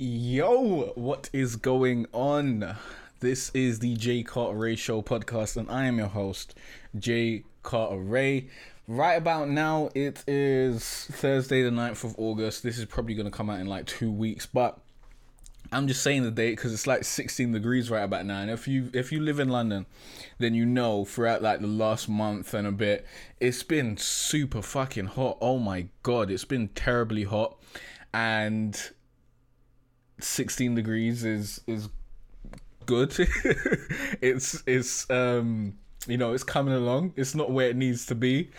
Yo, what is going on? This is the Jay Cartere Show podcast, and I am your host, J Carter Ray. Right about now, it is Thursday, the 9th of August. This is probably going to come out in like two weeks, but I'm just saying the date because it's like 16 degrees right about now. And if you if you live in London, then you know throughout like the last month and a bit, it's been super fucking hot. Oh my god, it's been terribly hot, and 16 degrees is is good. it's it's um you know it's coming along. It's not where it needs to be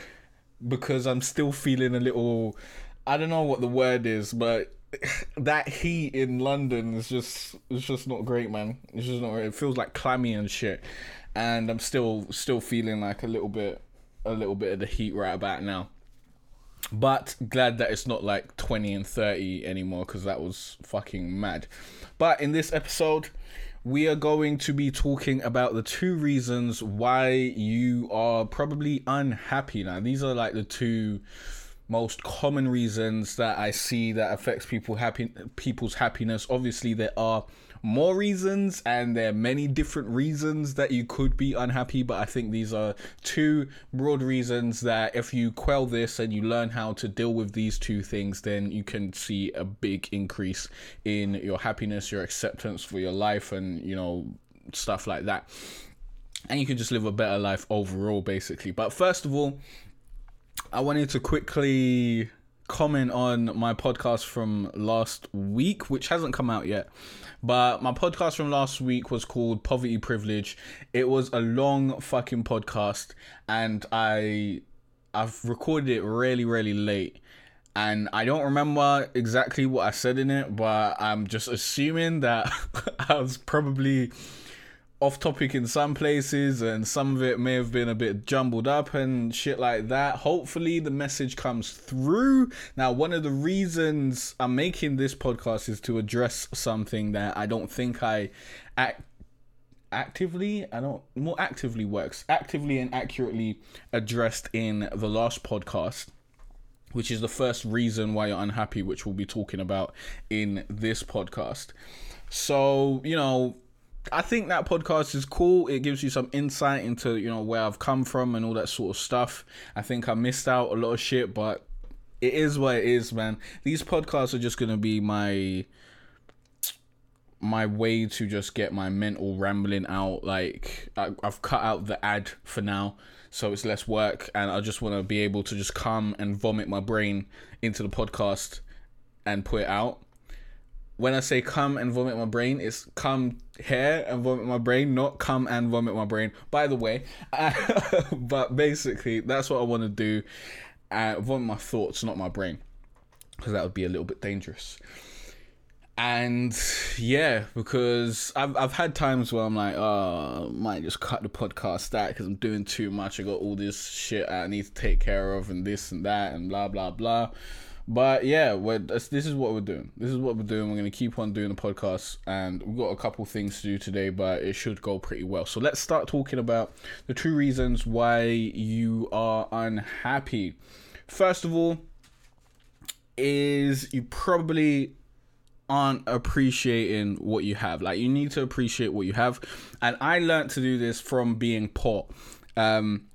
because I'm still feeling a little. I don't know what the word is, but that heat in London is just it's just not great, man. It's just not. It feels like clammy and shit, and I'm still still feeling like a little bit a little bit of the heat right about now. But glad that it's not like 20 and 30 anymore because that was fucking mad. But in this episode, we are going to be talking about the two reasons why you are probably unhappy now. These are like the two most common reasons that I see that affects people happy people's happiness. Obviously, there are more reasons and there are many different reasons that you could be unhappy, but I think these are two broad reasons that if you quell this and you learn how to deal with these two things, then you can see a big increase in your happiness, your acceptance for your life, and you know, stuff like that. And you can just live a better life overall, basically. But first of all, I wanted to quickly comment on my podcast from last week, which hasn't come out yet. But my podcast from last week was called Poverty Privilege. It was a long fucking podcast, and I I've recorded it really, really late. And I don't remember exactly what I said in it, but I'm just assuming that I was probably off topic in some places and some of it may have been a bit jumbled up and shit like that. Hopefully the message comes through. Now, one of the reasons I'm making this podcast is to address something that I don't think I act actively i don't more actively works actively and accurately addressed in the last podcast which is the first reason why you're unhappy which we'll be talking about in this podcast so you know I think that podcast is cool. It gives you some insight into, you know, where I've come from and all that sort of stuff. I think I missed out a lot of shit, but it is what it is, man. These podcasts are just gonna be my my way to just get my mental rambling out. Like I, I've cut out the ad for now, so it's less work, and I just want to be able to just come and vomit my brain into the podcast and put it out when I say come and vomit my brain, it's come here and vomit my brain, not come and vomit my brain. By the way, but basically, that's what I want to do. Uh, vomit my thoughts, not my brain, because that would be a little bit dangerous. And yeah, because I've I've had times where I'm like, oh, I might just cut the podcast that because I'm doing too much. I got all this shit I need to take care of, and this and that, and blah blah blah. But yeah, this is what we're doing. This is what we're doing. We're gonna keep on doing the podcast, and we've got a couple things to do today, but it should go pretty well. So let's start talking about the two reasons why you are unhappy. First of all, is you probably aren't appreciating what you have. Like you need to appreciate what you have, and I learned to do this from being poor. Um,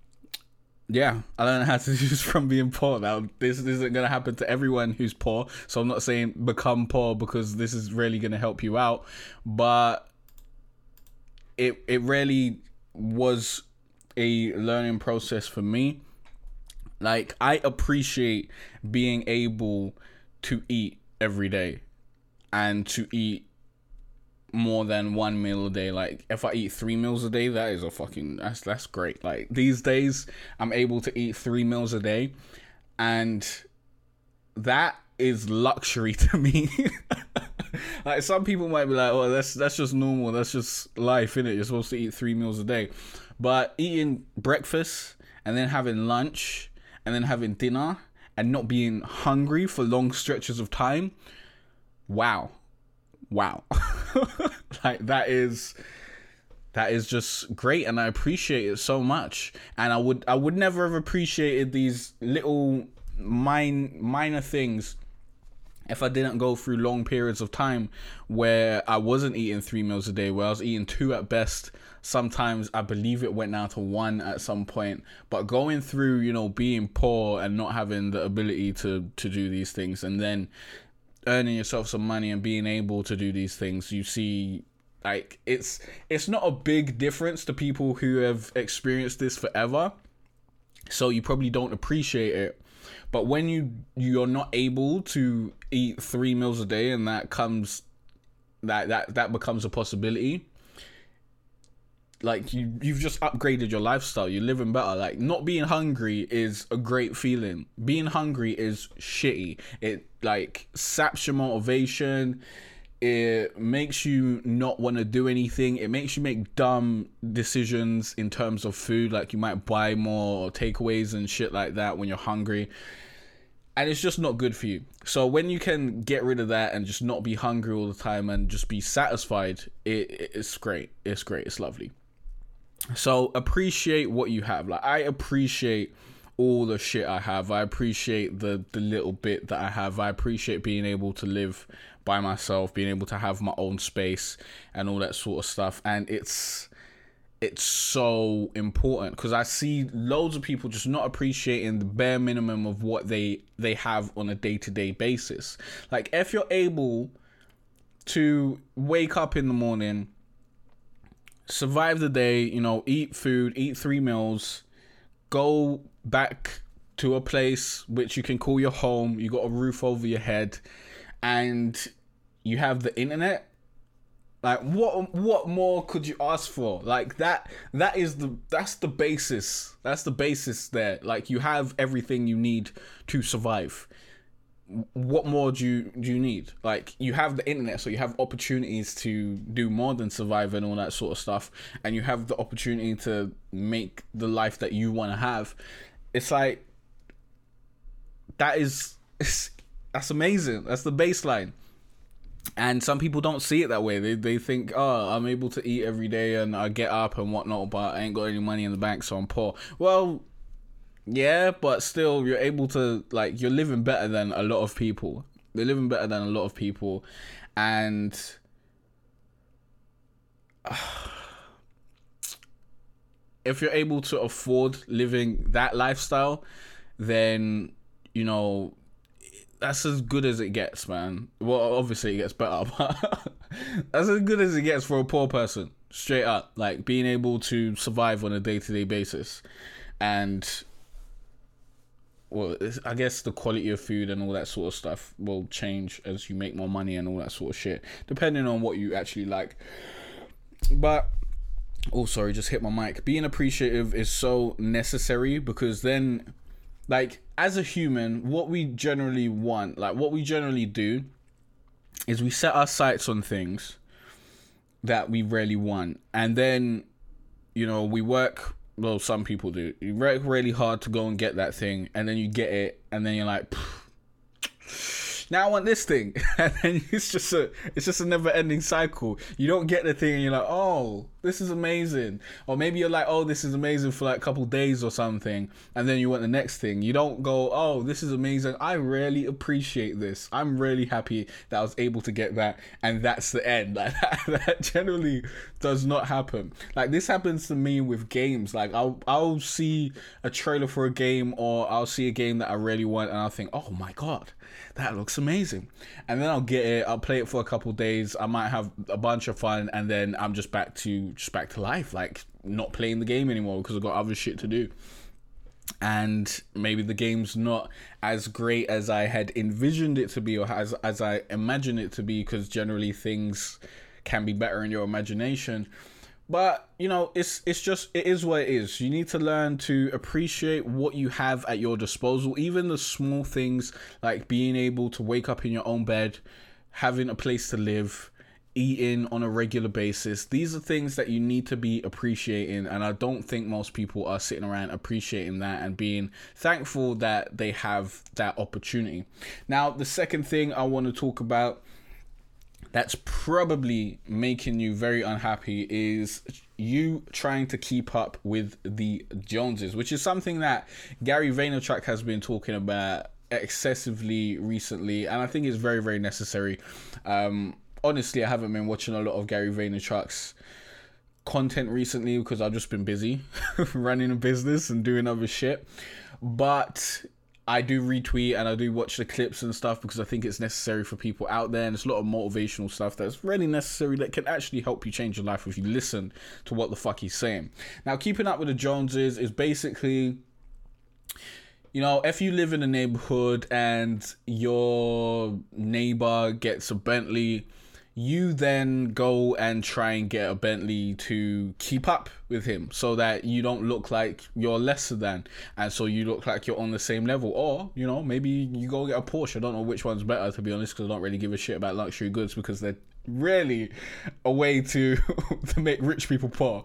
yeah, I learned how to this from being poor. Now, this, this isn't going to happen to everyone who's poor. So I'm not saying become poor because this is really going to help you out. But it it really was a learning process for me. Like I appreciate being able to eat every day and to eat more than one meal a day. Like if I eat three meals a day, that is a fucking that's that's great. Like these days, I'm able to eat three meals a day, and that is luxury to me. like some people might be like, "Oh, that's that's just normal. That's just life, innit? You're supposed to eat three meals a day." But eating breakfast and then having lunch and then having dinner and not being hungry for long stretches of time, wow, wow. like that is that is just great and I appreciate it so much. And I would I would never have appreciated these little mine minor things if I didn't go through long periods of time where I wasn't eating three meals a day, where I was eating two at best, sometimes I believe it went down to one at some point. But going through, you know, being poor and not having the ability to to do these things, and then earning yourself some money and being able to do these things, you see like it's it's not a big difference to people who have experienced this forever. So you probably don't appreciate it but when you you're not able to eat three meals a day, and that comes that that that becomes a possibility. Like you you've just upgraded your lifestyle. You're living better. Like not being hungry is a great feeling. Being hungry is shitty. It like saps your motivation it makes you not want to do anything it makes you make dumb decisions in terms of food like you might buy more takeaways and shit like that when you're hungry and it's just not good for you so when you can get rid of that and just not be hungry all the time and just be satisfied it, it's great it's great it's lovely so appreciate what you have like i appreciate all the shit I have. I appreciate the the little bit that I have. I appreciate being able to live by myself, being able to have my own space and all that sort of stuff. And it's it's so important because I see loads of people just not appreciating the bare minimum of what they they have on a day to day basis. Like if you're able to wake up in the morning, survive the day, you know, eat food, eat three meals, go back to a place which you can call your home, you got a roof over your head, and you have the internet. Like what what more could you ask for? Like that that is the that's the basis. That's the basis there. Like you have everything you need to survive what more do you do you need like you have the internet so you have opportunities to do more than survive and all that sort of stuff and you have the opportunity to make the life that you want to have it's like that is that's amazing. That's the baseline. And some people don't see it that way. They they think, oh, I'm able to eat every day and I get up and whatnot, but I ain't got any money in the bank, so I'm poor. Well, yeah, but still, you're able to like you're living better than a lot of people. They're living better than a lot of people, and. Uh, if you're able to afford living that lifestyle, then you know that's as good as it gets, man. Well, obviously it gets better, but that's as good as it gets for a poor person. Straight up, like being able to survive on a day to day basis, and well, I guess the quality of food and all that sort of stuff will change as you make more money and all that sort of shit, depending on what you actually like. But oh, sorry, just hit my mic. Being appreciative is so necessary because then like as a human what we generally want like what we generally do is we set our sights on things that we really want and then you know we work well some people do. You work really hard to go and get that thing and then you get it and then you're like now I want this thing, and then it's just a it's just a never ending cycle. You don't get the thing, and you're like, oh, this is amazing, or maybe you're like, oh, this is amazing for like a couple days or something, and then you want the next thing. You don't go, oh, this is amazing. I really appreciate this. I'm really happy that I was able to get that, and that's the end. Like that, that generally does not happen. Like this happens to me with games. Like I'll I'll see a trailer for a game, or I'll see a game that I really want, and I'll think, oh my god that looks amazing. And then I'll get it, I'll play it for a couple days. I might have a bunch of fun, and then I'm just back to just back to life, like not playing the game anymore because I've got other shit to do. And maybe the game's not as great as I had envisioned it to be, or as as I imagine it to be, because generally things can be better in your imagination but you know it's it's just it is what it is. You need to learn to appreciate what you have at your disposal. Even the small things like being able to wake up in your own bed having a place to live eating on a regular basis. These are things that you need to be appreciating and i don't think most people are sitting around appreciating that and being thankful that they have that opportunity. Now the second thing i want to talk about that's probably making you very unhappy is you trying to keep up with the Joneses, which is something that Gary Vaynerchuk has been talking about excessively recently, and I think it's very, very necessary. Um, honestly, I haven't been watching a lot of Gary Vaynerchuk's content recently because I've just been busy running a business and doing other shit. But I do retweet and I do watch the clips and stuff because I think it's necessary for people out there. And it's a lot of motivational stuff that's really necessary that can actually help you change your life if you listen to what the fuck he's saying. Now, keeping up with the Joneses is basically you know, if you live in a neighborhood and your neighbor gets a Bentley, you then go and try and get a Bentley to keep up with him so that you don't look like you're lesser than and so you look like you're on the same level. Or you know maybe you go get a Porsche. I don't know which one's better to be honest because I don't really give a shit about luxury goods because they're really a way to to make rich people poor.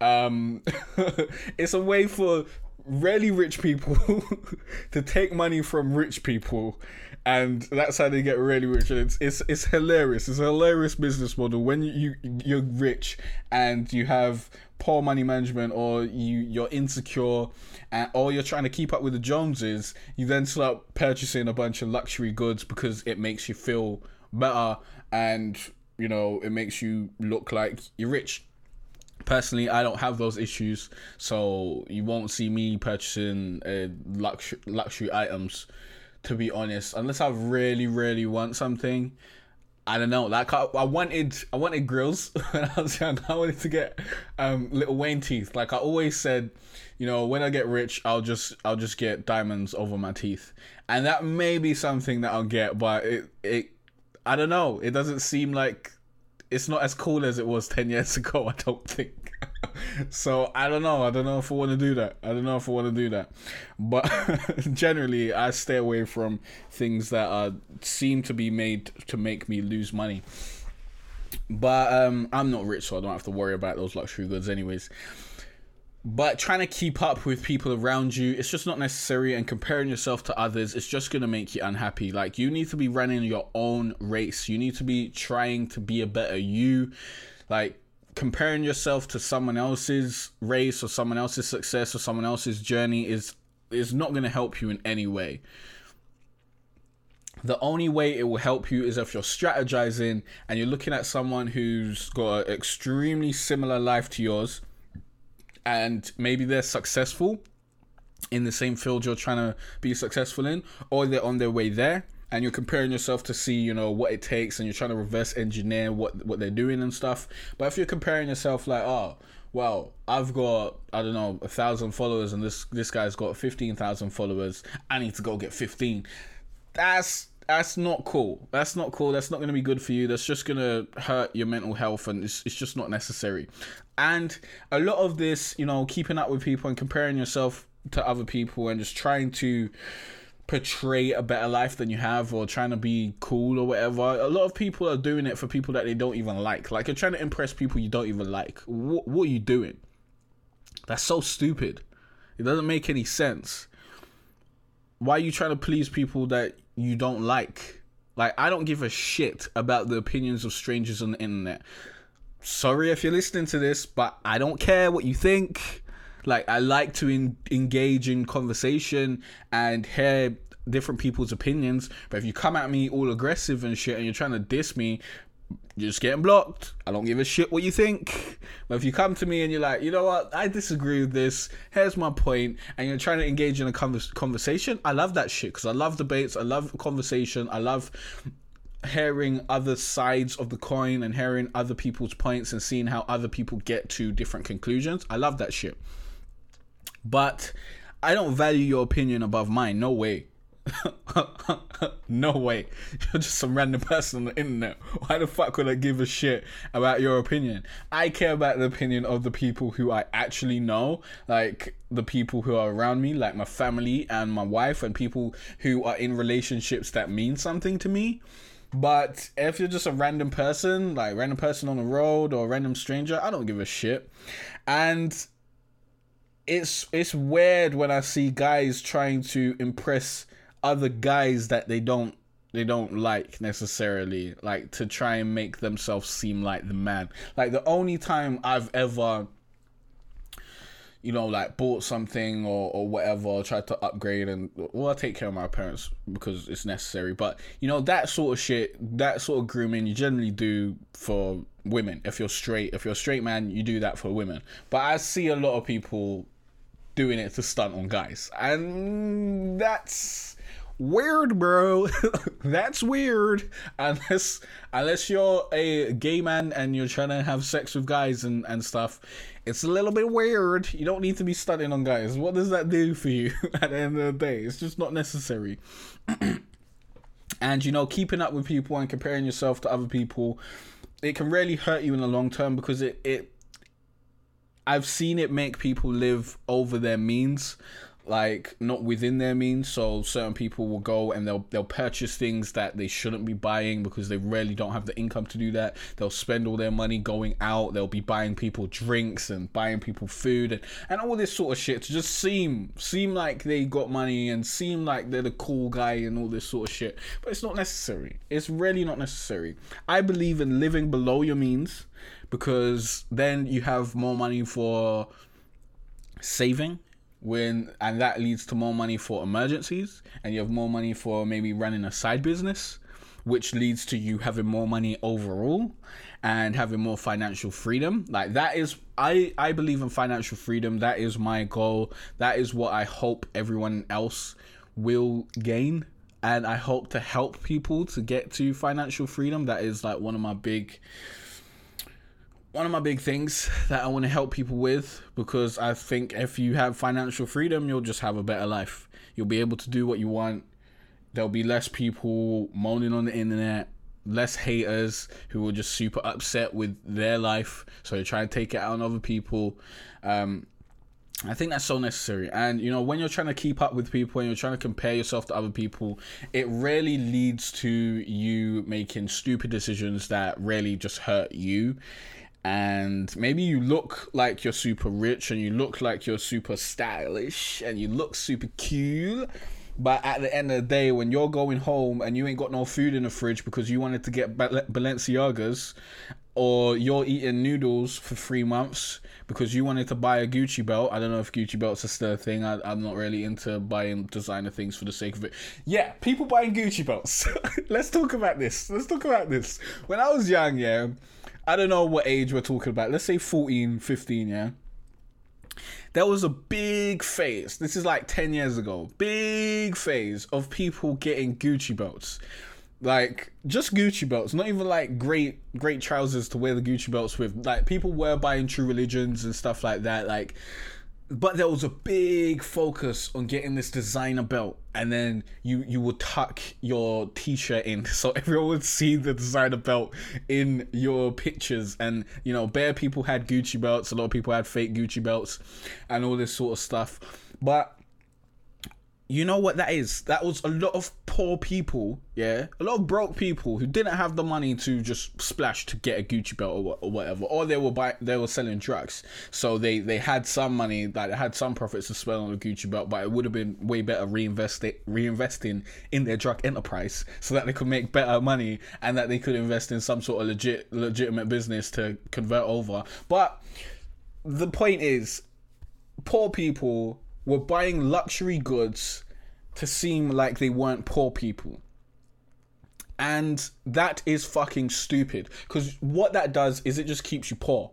Um it's a way for really rich people to take money from rich people and that's how they get really rich. And it's it's it's hilarious. It's a hilarious business model when you you're rich and you have poor money management or you you're insecure and or you're trying to keep up with the Joneses. You then start purchasing a bunch of luxury goods because it makes you feel better and you know it makes you look like you're rich personally i don't have those issues so you won't see me purchasing uh, luxury luxury items to be honest, unless I really, really want something. I don't know. Like I, I wanted, I wanted grills when I was young. I wanted to get um, Lil Wayne teeth. Like I always said, you know, when I get rich, I'll just, I'll just get diamonds over my teeth, and that may be something that I'll get. But it, it, I don't know. It doesn't seem like it's not as cool as it was ten years ago. I don't think. so I don't know. I don't know if I want to do that. I don't know if I want to do that. But generally, I stay away from things that are seem to be made to make me lose money. But um, I'm not rich, so I don't have to worry about those luxury goods, anyways. But trying to keep up with people around you, it's just not necessary. And comparing yourself to others, it's just going to make you unhappy. Like, you need to be running your own race. You need to be trying to be a better you. Like, comparing yourself to someone else's race or someone else's success or someone else's journey is is not going to help you in any way. The only way it will help you is if you're strategizing and you're looking at someone who's got an extremely similar life to yours and maybe they're successful in the same field you're trying to be successful in or they're on their way there and you're comparing yourself to see you know what it takes and you're trying to reverse engineer what what they're doing and stuff. But if you're comparing yourself like oh well i've got i don't know a thousand followers and this this guy's got 15000 followers i need to go get 15 that's that's not cool that's not cool that's not going to be good for you that's just going to hurt your mental health and it's, it's just not necessary and a lot of this you know keeping up with people and comparing yourself to other people and just trying to portray a better life than you have or trying to be cool or whatever. A lot of people are doing it for people that they don't even like. Like you're trying to impress people you don't even like. What, what are you doing? That's so stupid. It doesn't make any sense. Why are you trying to please people that you don't like? Like I don't give a shit about the opinions of strangers on the internet. Sorry if you're listening to this, but I don't care what you think. Like I like to in, engage in conversation and hear different people's opinions. But if you come at me all aggressive and shit and you're trying to diss me, just getting blocked. I don't give a shit what you think. But if you come to me and you're like, you know what, I disagree with this. Here's my point, and you're trying to engage in a convers- conversation, I love that shit because I love debates. I love conversation. I love hearing other sides of the coin and hearing other people's points and seeing how other people get to different conclusions. I love that shit. But I don't value your opinion above mine. No way. no way. You're just some random person on the internet. Why the fuck would I give a shit about your opinion? I care about the opinion of the people who I actually know, like the people who are around me, like my family and my wife, and people who are in relationships that mean something to me. But if you're just a random person, like random person on the road or random stranger, I don't give a shit. And it's it's weird when I see guys trying to impress other guys that they don't they don't like necessarily like to try and make themselves seem like the man like the only time i've ever you know, like bought something or, or whatever, tried to upgrade and well, I take care of my parents because it's necessary. But you know, that sort of shit, that sort of grooming you generally do for women. If you're straight, if you're a straight man, you do that for women. But I see a lot of people doing it to stunt on guys. And that's weird, bro. That's weird. Unless unless you're a gay man and you're trying to have sex with guys and, and stuff, it's a little bit weird. You don't need to be studying on guys. What does that do for you at the end of the day? It's just not necessary. and you know, keeping up with people and comparing yourself to other people, it can really hurt you in the long term because it it I've seen it make people live over their means like not within their means so certain people will go and they'll they'll purchase things that they shouldn't be buying because they really don't have the income to do that. They'll spend all their money going out. They'll be buying people drinks and buying people food and, and all this sort of shit to just seem seem like they got money and seem like they're the cool guy and all this sort of shit. But it's not necessary. It's really not necessary. I believe in living below your means because then you have more money for saving when and that leads to more money for emergencies and you have more money for maybe running a side business which leads to you having more money overall and having more financial freedom. Like that is i i believe in financial freedom. That is my goal. That is what i hope everyone else will gain. And i hope to help people to get to financial freedom. That is like one of my big one of my big things that I want to help people with because I think if you have financial freedom, you'll just have a better life. You'll be able to do what you want. There'll be less people moaning on the internet, less haters who are just super upset with their life, so they try and take it out on other people. Um, I think that's so necessary. And you know, when you're trying to keep up with people and you're trying to compare yourself to other people, it really leads to you making stupid decisions that really just hurt you and maybe you look like you're super rich and you look like you're super stylish and you look super cool but at the end of the day when you're going home and you ain't got no food in the fridge because you wanted to get balenciagas or you're eating noodles for three months because you wanted to buy a Gucci belt. I don't know if Gucci belt's are still a thing. I, am not really into buying designer things for the sake of it. Yeah, people buying Gucci belts. Let's talk about this. Let's talk about this. When I was young, yeah, I don't know what age we're talking about. Let's say 14, 15, yeah. There was a big phase. This is like 10 years ago. Big phase of people getting Gucci belts. Like just Gucci belts, not even like great great trousers to wear the Gucci belts with. Like people were buying True Religions and stuff like that. Like but there was a big focus on getting this designer belt and then you you would tuck your t-shirt in so everyone would see the designer belt in your pictures. And you know bare people had gucci belts a lot of people had fake gucci belts and all this sort of stuff. But you know what that is? That was a lot of poor people, yeah, a lot of broke people who didn't have the money to just splash to get a Gucci belt or, or whatever, or they were buy, they were selling drugs, so they they had some money, that had some profits to spend on a Gucci belt, but it would have been way better reinvest it, reinvesting in their drug enterprise so that they could make better money and that they could invest in some sort of legit legitimate business to convert over. But the point is, poor people were buying luxury goods to seem like they weren't poor people. And that is fucking stupid. Because what that does is it just keeps you poor.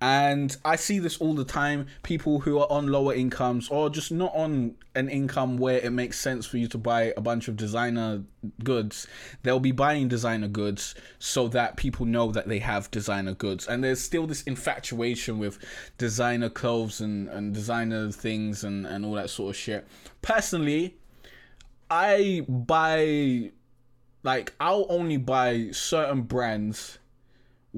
And I see this all the time. People who are on lower incomes or just not on an income where it makes sense for you to buy a bunch of designer goods, they'll be buying designer goods so that people know that they have designer goods. And there's still this infatuation with designer clothes and, and designer things and, and all that sort of shit. Personally, I buy like I'll only buy certain brands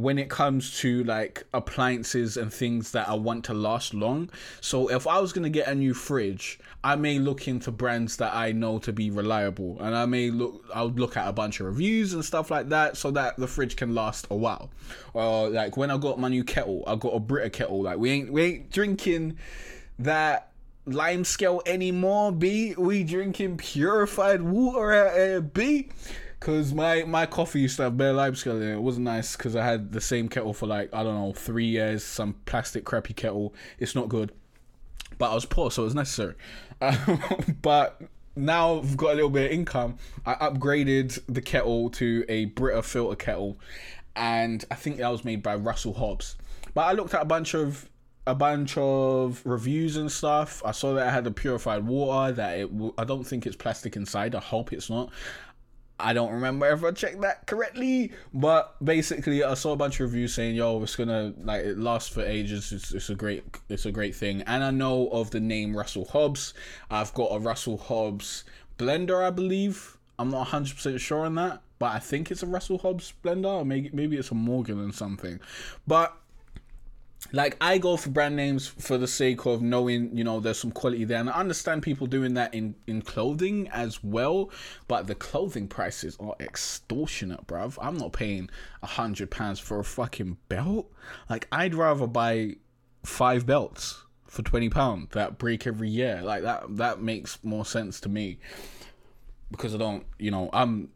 when it comes to like appliances and things that I want to last long. So if I was gonna get a new fridge, I may look into brands that I know to be reliable, and I may look. I'll look at a bunch of reviews and stuff like that, so that the fridge can last a while. Or like when I got my new kettle, I got a Brita kettle. Like we ain't we ain't drinking that lime scale anymore. B we drinking purified water at uh, B. Cause my my coffee used to have bare scale in it. It wasn't nice because I had the same kettle for like I don't know three years. Some plastic crappy kettle. It's not good. but I was poor, so it was necessary. Um, but now I've got a little bit of income. I upgraded the kettle to a Brita filter kettle, and I think that was made by Russell Hobbs. But I looked at a bunch of a bunch of reviews and stuff. I saw that it had a purified water. That it, I don't think it's plastic inside. I hope it's not. I don't remember if I checked that correctly, but basically I saw a bunch of reviews saying, "Yo, it's gonna like it lasts for ages. It's, it's a great, it's a great thing." And I know of the name Russell Hobbs. I've got a Russell Hobbs blender, I believe. I'm not 100 percent sure on that, but I think it's a Russell Hobbs blender. Or maybe maybe it's a Morgan and something, but like I go for brand names for the sake of knowing, you know, there's some quality there, and I understand people doing that in in clothing as well. But the clothing prices are extortionate, bruv. I'm not paying a hundred pounds for a fucking belt. Like I'd rather buy five belts for twenty pound that break every year. Like that that makes more sense to me because I don't, you know, I'm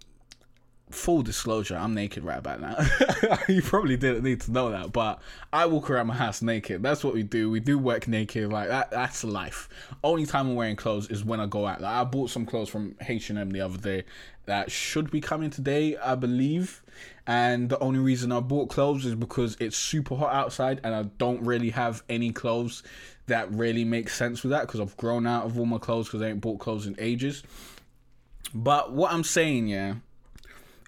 full disclosure, I'm naked right about now. you probably didn't need to know that, but I walk around my house naked. That's what we do. We do work naked. Like that. That's life. Only time I'm wearing clothes is when I go out. Like I bought some clothes from H and M the other day that should be coming today, I believe. And the only reason I bought clothes is because it's super hot outside, and I don't really have any clothes that really make sense with that because I've grown out of all my clothes because I ain't bought clothes in ages. But what I'm saying, yeah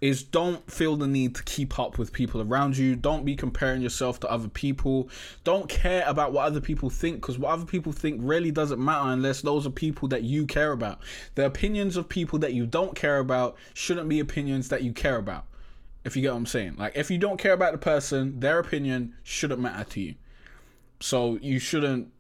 is don't feel the need to keep up with people around you. Don't be comparing yourself to other people. Don't care about what other people think because what other people think really doesn't matter unless those are people that you care about. The opinions of people that you don't care about shouldn't be opinions that you care about. If you get what I'm saying. Like if you don't care about the person, their opinion shouldn't matter to you. So you shouldn't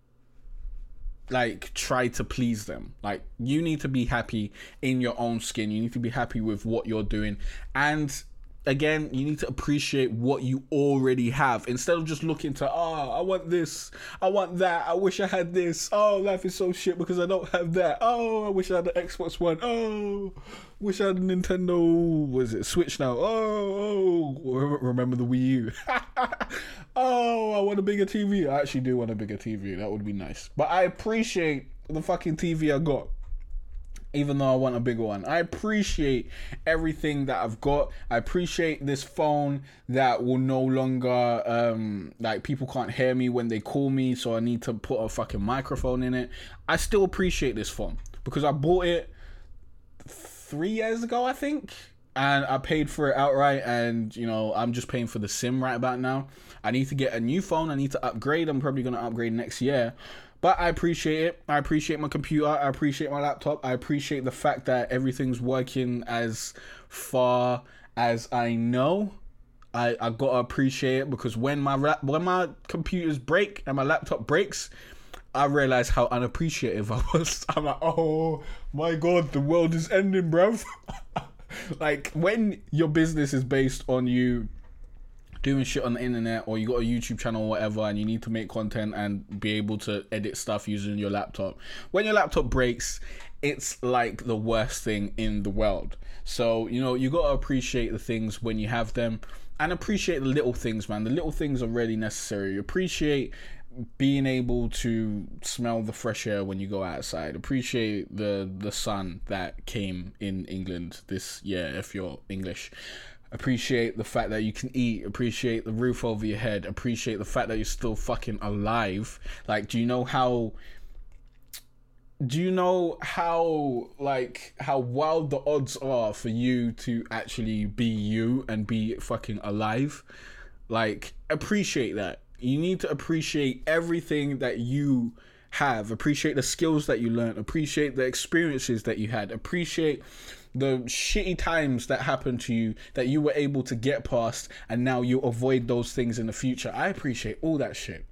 like try to please them. Like you need to be happy in your own skin. You need to be happy with what you're doing. And again, you need to appreciate what you already have instead of just looking to, oh, I want this, I want that, I wish I had this. Oh, life is so shit because I don't have that. Oh, I wish I had the Xbox One. Oh, wish I had a Nintendo. Was it Switch now? Oh, oh remember the Wii U? oh, I want a bigger TV. I actually do want a bigger TV. That would be nice. But I appreciate the fucking TV I got even though I want a bigger one. I appreciate everything that I've got. I appreciate this phone that will no longer um like people can't hear me when they call me, so I need to put a fucking microphone in it. I still appreciate this phone because I bought it 3 years ago, I think. And I paid for it outright, and you know, I'm just paying for the SIM right about now. I need to get a new phone. I need to upgrade. I'm probably gonna upgrade next year. But I appreciate it. I appreciate my computer. I appreciate my laptop. I appreciate the fact that everything's working as far as I know. I, I gotta appreciate it because when my when my computers break and my laptop breaks, I realize how unappreciative I was. I'm like, oh my god, the world is ending, bruv. like when your business is based on you doing shit on the internet or you got a YouTube channel or whatever and you need to make content and be able to edit stuff using your laptop. When your laptop breaks, it's like the worst thing in the world. So, you know, you got to appreciate the things when you have them and appreciate the little things, man. The little things are really necessary. Appreciate being able to smell the fresh air when you go outside. Appreciate the the sun that came in England this year if you're English appreciate the fact that you can eat, appreciate the roof over your head, appreciate the fact that you're still fucking alive. Like, do you know how do you know how like how wild the odds are for you to actually be you and be fucking alive? Like, appreciate that. You need to appreciate everything that you have, appreciate the skills that you learned, appreciate the experiences that you had, appreciate the shitty times that happened to you that you were able to get past and now you avoid those things in the future. I appreciate all that shit.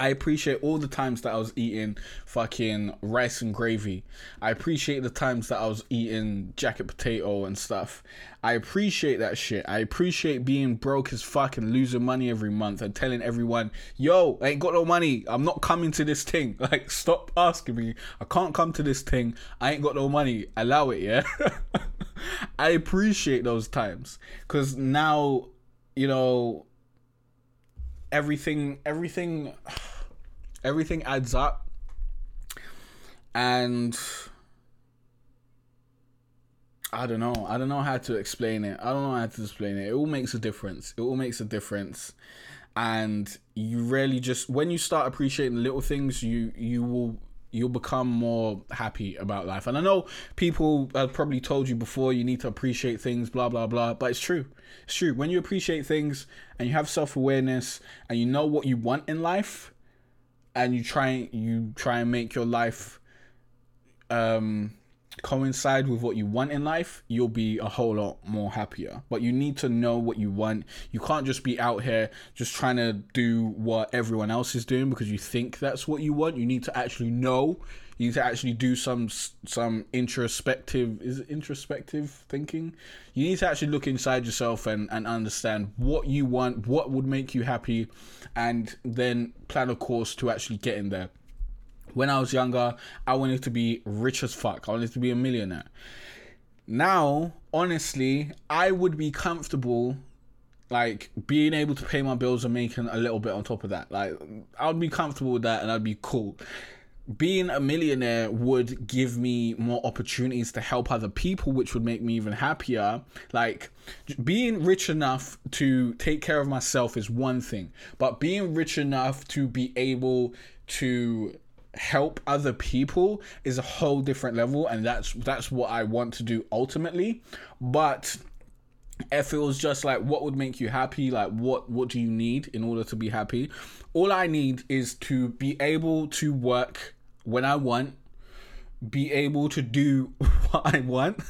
I appreciate all the times that I was eating fucking rice and gravy. I appreciate the times that I was eating jacket potato and stuff. I appreciate that shit. I appreciate being broke as fuck and losing money every month and telling everyone, yo, I ain't got no money. I'm not coming to this thing. Like, stop asking me. I can't come to this thing. I ain't got no money. Allow it, yeah? I appreciate those times. Because now, you know, everything everything everything adds up and I don't know. I don't know how to explain it. I don't know how to explain it. It all makes a difference. It all makes a difference. And you really just when you start appreciating little things, you you will you'll become more happy about life. And I know people have probably told you before you need to appreciate things, blah blah blah, but it's true. It's true. When you appreciate things and you have self-awareness and you know what you want in life and you try you try and make your life um coincide with what you want in life, you'll be a whole lot more happier. But you need to know what you want. You can't just be out here just trying to do what everyone else is doing because you think that's what you want. You need to actually know. You actually do some some introspective is introspective thinking. You need to actually look inside yourself and, and understand what you want, what would make you happy, and then plan a course to actually get in there when I was younger, I wanted to be rich as fuck. I wanted to be a millionaire. Now, honestly, I would be comfortable like being able to pay my bills and making a little bit on top of that. Like I'd be comfortable with that and I'd be cool. Being a millionaire would give me more opportunities to help other people, which would make me even happier. Like being rich enough to take care of myself is one thing, but being rich enough to be able to help other people is a whole different level and that's that's what I want to do ultimately. But if it was just like what would make you happy? Like what what do you need in order to be happy? All I need is to be able to work when I want be able to do what I want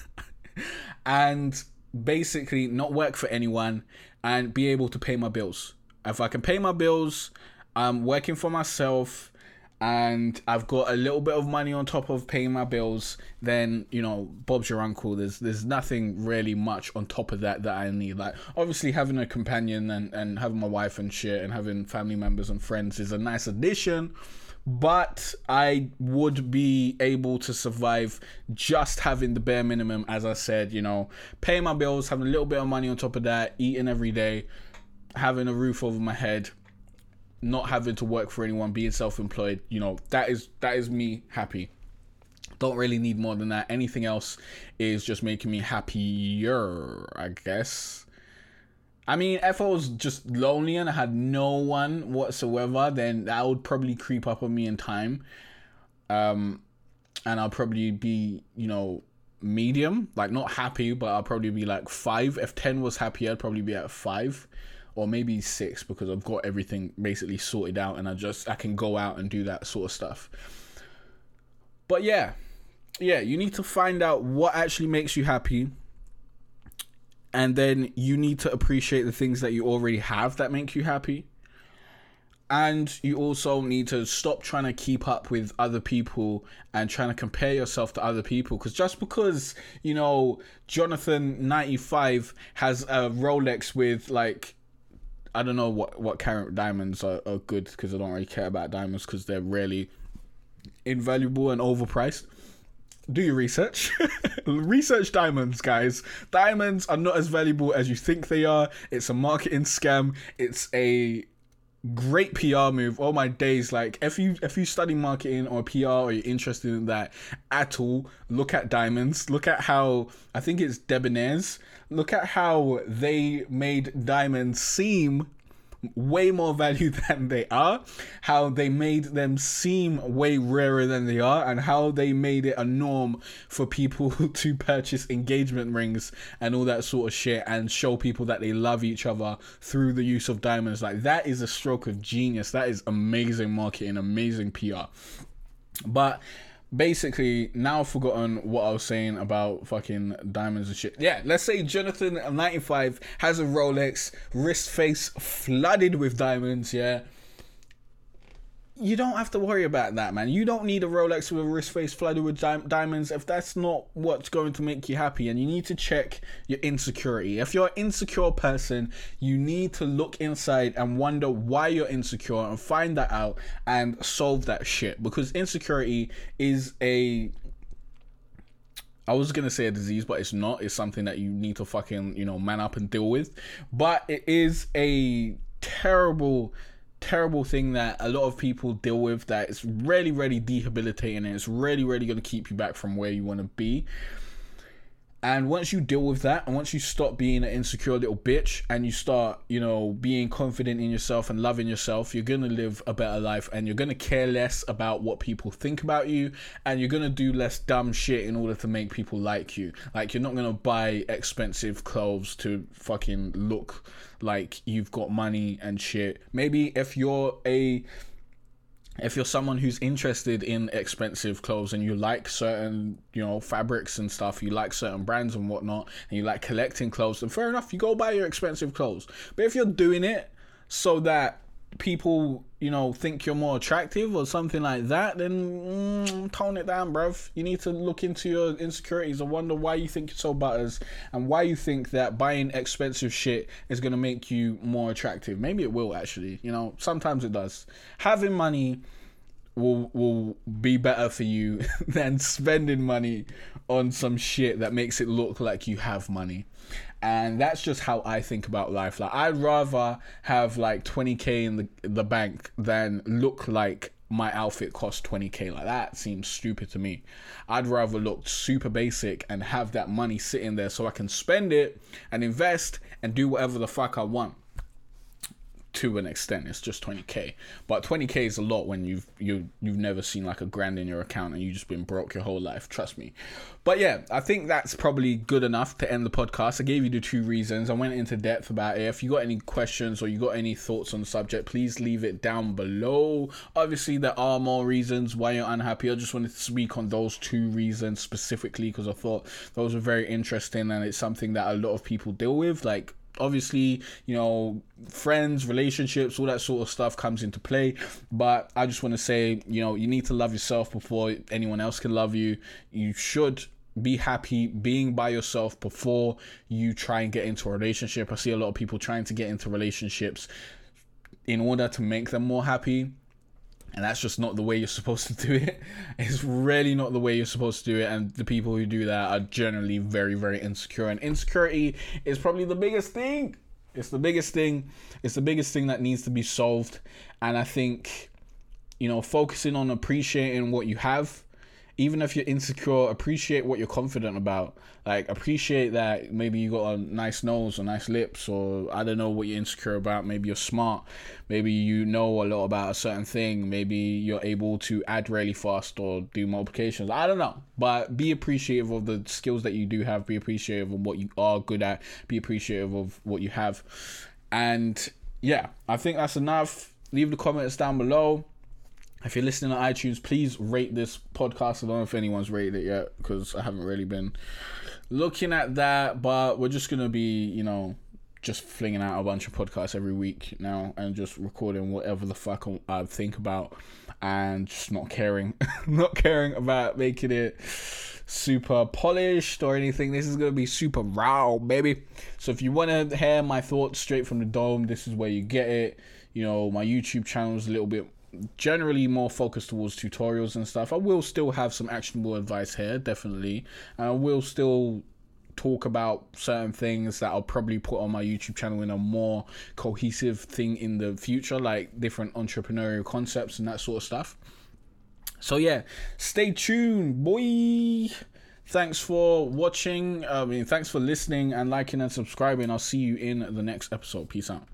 and basically not work for anyone and be able to pay my bills if I can pay my bills I'm working for myself and I've got a little bit of money on top of paying my bills, then you know Bob's your uncle. There's there's nothing really much on top of that that I need. Like obviously having a companion and and having my wife and shit and having family members and friends is a nice addition. But I would be able to survive just having the bare minimum, as I said, you know, paying my bills, having a little bit of money on top of that, eating every day, having a roof over my head, not having to work for anyone, being self-employed, you know, that is that is me happy. Don't really need more than that. Anything else is just making me happier, I guess. I mean, if I was just lonely and I had no one whatsoever, then that would probably creep up on me in time. Um, and I'll probably be, you know, medium, like not happy, but I'll probably be like five. If ten was happy, I'd probably be at five or maybe six because I've got everything basically sorted out and I just I can go out and do that sort of stuff. But yeah, yeah, you need to find out what actually makes you happy. And then you need to appreciate the things that you already have that make you happy. And you also need to stop trying to keep up with other people and trying to compare yourself to other people. Because just because, you know, Jonathan95 has a Rolex with like I don't know what what carat diamonds are, are good because I don't really care about diamonds because they're really invaluable and overpriced. Do your research. research diamonds, guys. Diamonds are not as valuable as you think they are. It's a marketing scam. It's a great PR move. All my days, like if you if you study marketing or PR or you're interested in that at all, look at diamonds. Look at how I think it's Debonaires. Look at how they made diamonds seem way more value than they are, how they made them seem way rarer than they are, and how they made it a norm for people to purchase engagement rings and all that sort of shit and show people that they love each other through the use of diamonds. Like, that is a stroke of genius. That is amazing marketing, amazing PR. But basically now I've forgotten what I was saying about fucking diamonds and shit. Yeah, let's say Jonathan 95 has a Rolex, wrist face flooded with diamonds, yeah you don't have to worry about that, man. You don't need a Rolex with a wrist face flooded with di- diamonds if that's not what's going to make you happy. And you need to check your insecurity. If you're an insecure person, you need to look inside and wonder why you're insecure and find that out and solve that shit. Because insecurity is a I was gonna say a disease, but it's not. It's something that you need to fucking, you know, man up and deal with. But it is a terrible terrible thing that a lot of people deal with that is really, really debilitating and it's really, really going to keep you back from where you want to be. And once you deal with that, and once you stop being an insecure little bitch and you start, you know, being confident in yourself and loving yourself, you're gonna live a better life and you're gonna care less about what people think about you and you're gonna do less dumb shit in order to make people like you. Like, you're not gonna buy expensive clothes to fucking look like you've got money and shit. Maybe if you're a if you're someone who's interested in expensive clothes and you like certain you know fabrics and stuff you like certain brands and whatnot and you like collecting clothes then fair enough you go buy your expensive clothes. But if you're doing it so that people you know think you're more attractive or something like that then mm, tone it down bruv. You need to look into your insecurities and wonder why you think you're so butters and why you think that buying expensive shit is going to make you more attractive. Maybe it will actually. You know sometimes it does. Having money will will be better for you than spending money on some shit that makes it look like you have money and that's just how I think about life. Like I'd rather have like 20k in the the bank than look like my outfit cost 20k. Like that seems stupid to me. I'd rather look super basic and have that money sitting there so I can spend it and invest and do whatever the fuck I want to an extent it's just 20k but 20k is a lot when you've you you've never seen like a grand in your account and you've just been broke your whole life trust me. But yeah i think that's probably good enough to end the podcast. I gave you the two reasons. I went into depth about it. If you got any questions or you got any thoughts on the subject please leave it down below. Obviously there are more reasons why you're unhappy. I just wanted to speak on those two reasons specifically because i thought those were very interesting and it's something that a lot of people deal with. Like obviously you know friends relationships all that sort of stuff comes into play. But i just want to say you know you need to love yourself before anyone else can love you. You should be happy being by yourself before you try and get into a relationship. I see a lot of people trying to get into relationships in order to make them more happy and that's just not the way you're supposed to do it. It's really not the way you're supposed to do it, and the people who do that are generally very, very insecure. And insecurity is probably the biggest thing. It's the biggest thing. It's the biggest thing that needs to be solved. And I think, you know, focusing on appreciating what you have even if you're insecure, appreciate what you're confident about. Like appreciate that maybe you got a nice nose or nice lips, or I don't know what you're insecure about. Maybe you're smart. Maybe you know a lot about a certain thing. Maybe you're able to add really fast or do multiplications. I don't know. But be appreciative of the skills that you do have. Be appreciative of what you are good at. Be appreciative of what you have. And yeah, I think that's enough. Leave the comments down below if you're listening on iTunes, please rate this podcast. I don't know if anyone's rated it yet because I haven't really been looking at that. But we're just gonna be, you know, just flinging out a bunch of podcasts every week now and just recording whatever the fuck I think about and just not caring, not caring about making it super polished or anything. This is gonna be super raw, baby. So if you want to hear my thoughts straight from the dome, this is where you get it. You know, my YouTube channel is a little bit generally more focused towards tutorials and stuff. I will still have some actionable advice here, definitely, and I will still talk about certain things that I'll probably put on my YouTube channel in a more cohesive thing in the future, like different entrepreneurial concepts and that sort of stuff. So yeah, stay tuned, boy. Thanks for watching. I mean, thanks for listening and liking and subscribing. I'll see you in the next episode. Peace out.